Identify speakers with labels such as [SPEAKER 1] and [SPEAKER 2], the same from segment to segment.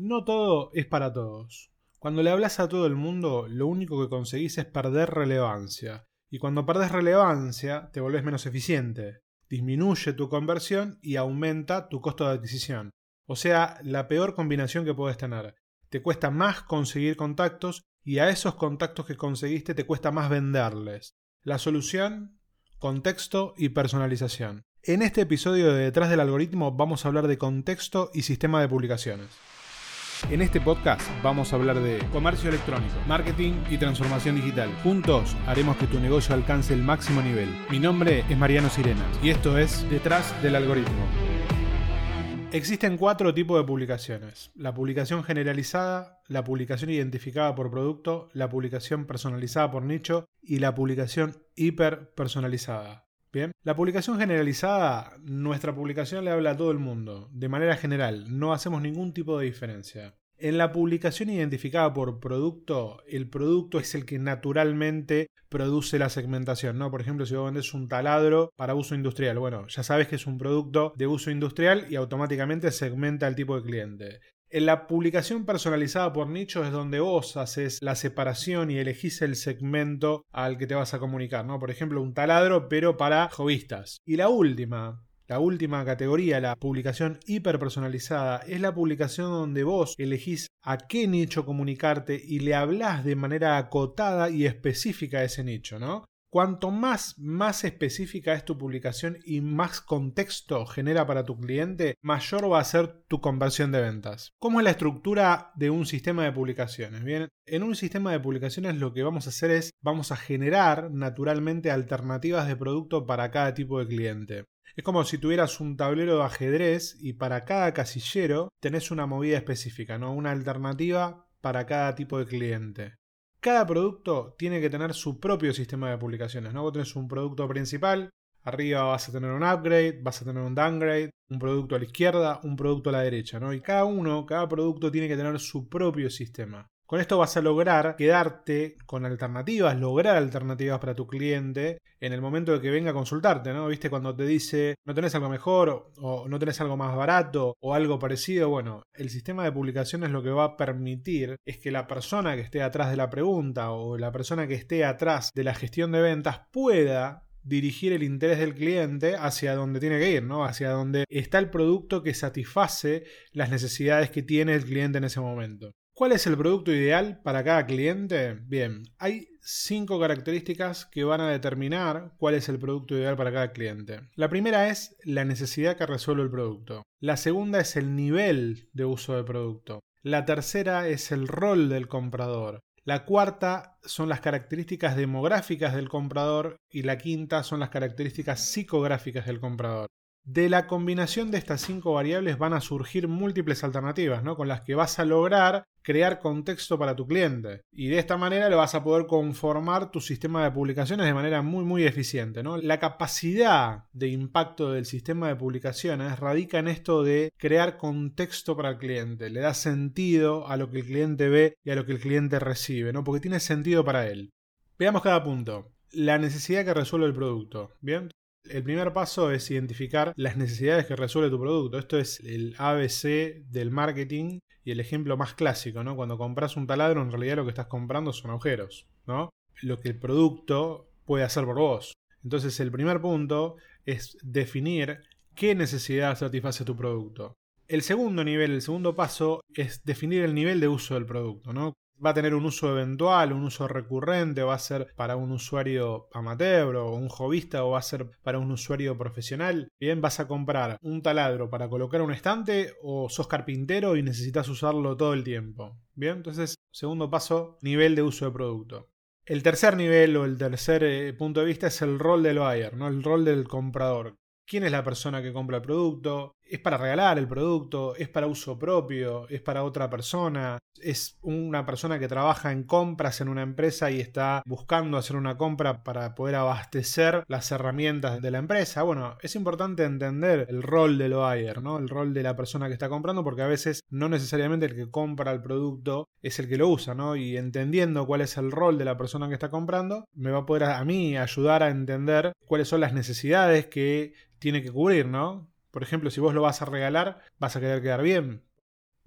[SPEAKER 1] No todo es para todos. Cuando le hablas a todo el mundo, lo único que conseguís es perder relevancia. Y cuando perdés relevancia, te volvés menos eficiente. Disminuye tu conversión y aumenta tu costo de adquisición. O sea, la peor combinación que puedes tener. Te cuesta más conseguir contactos y a esos contactos que conseguiste te cuesta más venderles. La solución, contexto y personalización. En este episodio de Detrás del Algoritmo vamos a hablar de contexto y sistema de publicaciones. En este podcast vamos a hablar de comercio electrónico, marketing y transformación digital. Juntos haremos que tu negocio alcance el máximo nivel. Mi nombre es Mariano Sirena y esto es Detrás del Algoritmo. Existen cuatro tipos de publicaciones. La publicación generalizada, la publicación identificada por producto, la publicación personalizada por nicho y la publicación hiper personalizada. Bien, la publicación generalizada, nuestra publicación le habla a todo el mundo, de manera general, no hacemos ningún tipo de diferencia. En la publicación identificada por producto, el producto es el que naturalmente produce la segmentación, ¿no? Por ejemplo, si vos vendes un taladro para uso industrial, bueno, ya sabes que es un producto de uso industrial y automáticamente segmenta el tipo de cliente. En la publicación personalizada por nicho es donde vos haces la separación y elegís el segmento al que te vas a comunicar, ¿no? Por ejemplo, un taladro, pero para jovistas. Y la última, la última categoría, la publicación hiperpersonalizada, es la publicación donde vos elegís a qué nicho comunicarte y le hablas de manera acotada y específica a ese nicho, ¿no? Cuanto más, más específica es tu publicación y más contexto genera para tu cliente, mayor va a ser tu conversión de ventas. ¿Cómo es la estructura de un sistema de publicaciones? Bien, en un sistema de publicaciones lo que vamos a hacer es, vamos a generar naturalmente alternativas de producto para cada tipo de cliente. Es como si tuvieras un tablero de ajedrez y para cada casillero tenés una movida específica, ¿no? Una alternativa para cada tipo de cliente. Cada producto tiene que tener su propio sistema de publicaciones, ¿no? Vos tenés un producto principal, arriba vas a tener un upgrade, vas a tener un downgrade, un producto a la izquierda, un producto a la derecha, ¿no? Y cada uno, cada producto tiene que tener su propio sistema. Con esto vas a lograr quedarte con alternativas, lograr alternativas para tu cliente en el momento de que venga a consultarte, ¿no? ¿Viste? Cuando te dice, no tenés algo mejor o no tenés algo más barato o algo parecido, bueno, el sistema de publicaciones lo que va a permitir es que la persona que esté atrás de la pregunta o la persona que esté atrás de la gestión de ventas pueda dirigir el interés del cliente hacia donde tiene que ir, ¿no? Hacia donde está el producto que satisface las necesidades que tiene el cliente en ese momento. ¿Cuál es el producto ideal para cada cliente? Bien, hay cinco características que van a determinar cuál es el producto ideal para cada cliente. La primera es la necesidad que resuelve el producto. La segunda es el nivel de uso del producto. La tercera es el rol del comprador. La cuarta son las características demográficas del comprador y la quinta son las características psicográficas del comprador. De la combinación de estas cinco variables van a surgir múltiples alternativas, ¿no? Con las que vas a lograr crear contexto para tu cliente. Y de esta manera le vas a poder conformar tu sistema de publicaciones de manera muy muy eficiente, ¿no? La capacidad de impacto del sistema de publicaciones radica en esto de crear contexto para el cliente. Le da sentido a lo que el cliente ve y a lo que el cliente recibe, ¿no? Porque tiene sentido para él. Veamos cada punto la necesidad que resuelve el producto. Bien, el primer paso es identificar las necesidades que resuelve tu producto. Esto es el ABC del marketing y el ejemplo más clásico, ¿no? Cuando compras un taladro, en realidad lo que estás comprando son agujeros, ¿no? Lo que el producto puede hacer por vos. Entonces, el primer punto es definir qué necesidad satisface tu producto. El segundo nivel, el segundo paso, es definir el nivel de uso del producto, ¿no? Va a tener un uso eventual, un uso recurrente, va a ser para un usuario amateur o un jovista o va a ser para un usuario profesional. Bien, vas a comprar un taladro para colocar un estante o sos carpintero y necesitas usarlo todo el tiempo. Bien, entonces, segundo paso, nivel de uso de producto. El tercer nivel o el tercer eh, punto de vista es el rol del buyer, ¿no? el rol del comprador. ¿Quién es la persona que compra el producto? ¿Es para regalar el producto? ¿Es para uso propio? ¿Es para otra persona? ¿Es una persona que trabaja en compras en una empresa y está buscando hacer una compra para poder abastecer las herramientas de la empresa? Bueno, es importante entender el rol del buyer, ¿no? El rol de la persona que está comprando porque a veces no necesariamente el que compra el producto es el que lo usa, ¿no? Y entendiendo cuál es el rol de la persona que está comprando, me va a poder a mí ayudar a entender cuáles son las necesidades que tiene que cubrir, ¿no? Por ejemplo, si vos lo vas a regalar, vas a querer quedar bien.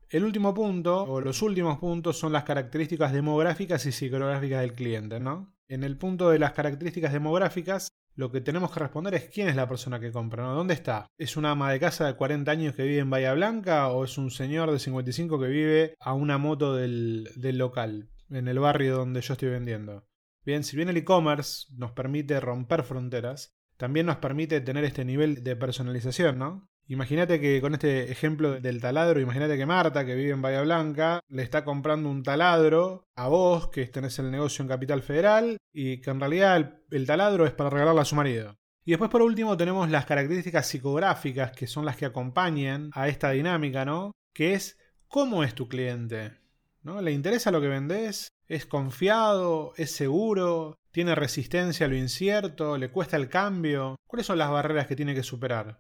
[SPEAKER 1] El último punto, o los últimos puntos, son las características demográficas y psicográficas del cliente, ¿no? En el punto de las características demográficas, lo que tenemos que responder es quién es la persona que compra, ¿no? ¿Dónde está? ¿Es una ama de casa de 40 años que vive en Bahía Blanca o es un señor de 55 que vive a una moto del, del local, en el barrio donde yo estoy vendiendo? Bien, si bien el e-commerce nos permite romper fronteras, también nos permite tener este nivel de personalización, ¿no? Imagínate que con este ejemplo del taladro, imagínate que Marta, que vive en Bahía Blanca, le está comprando un taladro a vos, que tenés el negocio en Capital Federal, y que en realidad el, taladro es para regalarle a su marido. Y después por último tenemos las características psicográficas, que son las que acompañan a esta dinámica, ¿no? Que es cómo es tu cliente. ¿No? ¿Le interesa lo que vendés? ¿Es confiado? ¿Es seguro? ¿Tiene resistencia a lo incierto? ¿Le cuesta el cambio? ¿Cuáles son las barreras que tiene que superar?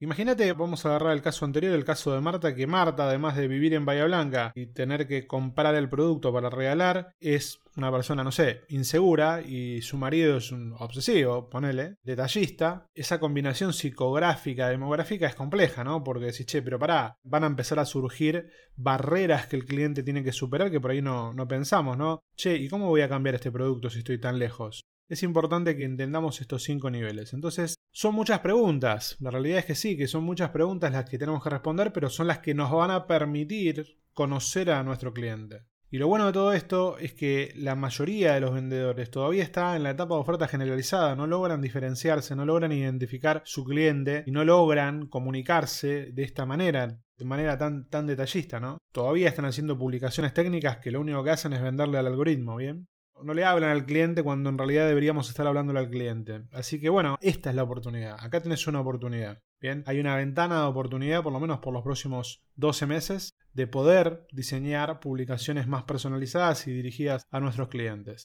[SPEAKER 1] Imagínate, vamos a agarrar el caso anterior, el caso de Marta, que Marta, además de vivir en Bahía Blanca y tener que comprar el producto para regalar, es una persona, no sé, insegura y su marido es un obsesivo, ponele, detallista. Esa combinación psicográfica, demográfica es compleja, ¿no? Porque decís, che, pero pará, van a empezar a surgir barreras que el cliente tiene que superar que por ahí no, no pensamos, ¿no? Che, ¿y cómo voy a cambiar este producto si estoy tan lejos? Es importante que entendamos estos cinco niveles. Entonces, son muchas preguntas. La realidad es que sí, que son muchas preguntas las que tenemos que responder, pero son las que nos van a permitir conocer a nuestro cliente. Y lo bueno de todo esto es que la mayoría de los vendedores todavía está en la etapa de oferta generalizada, no logran diferenciarse, no logran identificar su cliente y no logran comunicarse de esta manera, de manera tan, tan detallista, ¿no? Todavía están haciendo publicaciones técnicas que lo único que hacen es venderle al algoritmo, ¿bien? No le hablan al cliente cuando en realidad deberíamos estar hablándole al cliente. Así que bueno, esta es la oportunidad. Acá tenés una oportunidad. Bien, hay una ventana de oportunidad, por lo menos por los próximos 12 meses, de poder diseñar publicaciones más personalizadas y dirigidas a nuestros clientes.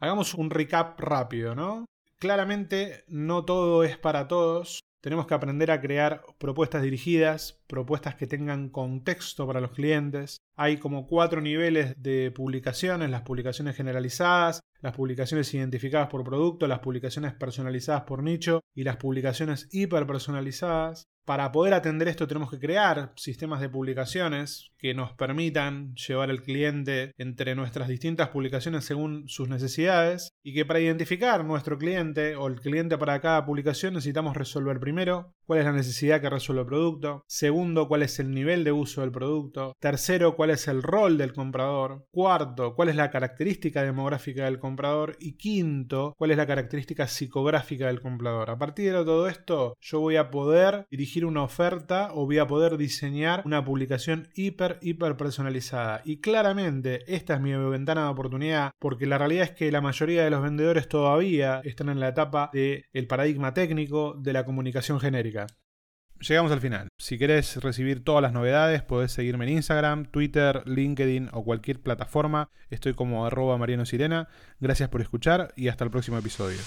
[SPEAKER 1] Hagamos un recap rápido, ¿no? Claramente no todo es para todos. Tenemos que aprender a crear propuestas dirigidas, propuestas que tengan contexto para los clientes. Hay como cuatro niveles de publicaciones, las publicaciones generalizadas, las publicaciones identificadas por producto, las publicaciones personalizadas por nicho y las publicaciones hiperpersonalizadas. Para poder atender esto tenemos que crear sistemas de publicaciones que nos permitan llevar al cliente entre nuestras distintas publicaciones según sus necesidades y que para identificar nuestro cliente o el cliente para cada publicación necesitamos resolver primero cuál es la necesidad que resuelve el producto, segundo cuál es el nivel de uso del producto, tercero cuál es el rol del comprador, cuarto cuál es la característica demográfica del comprador y quinto cuál es la característica psicográfica del comprador. A partir de todo esto yo voy a poder dirigir una oferta o voy a poder diseñar una publicación hiper hiper, personalizada. Y claramente esta es mi ventana de oportunidad porque la realidad es que la mayoría de los vendedores todavía están en la etapa del el paradigma técnico de la comunicación genérica. Llegamos al final. Si querés recibir todas las novedades, podés seguirme en Instagram, Twitter, LinkedIn o cualquier plataforma. Estoy como arroba Mariano Sirena. Gracias por escuchar y hasta el próximo episodio.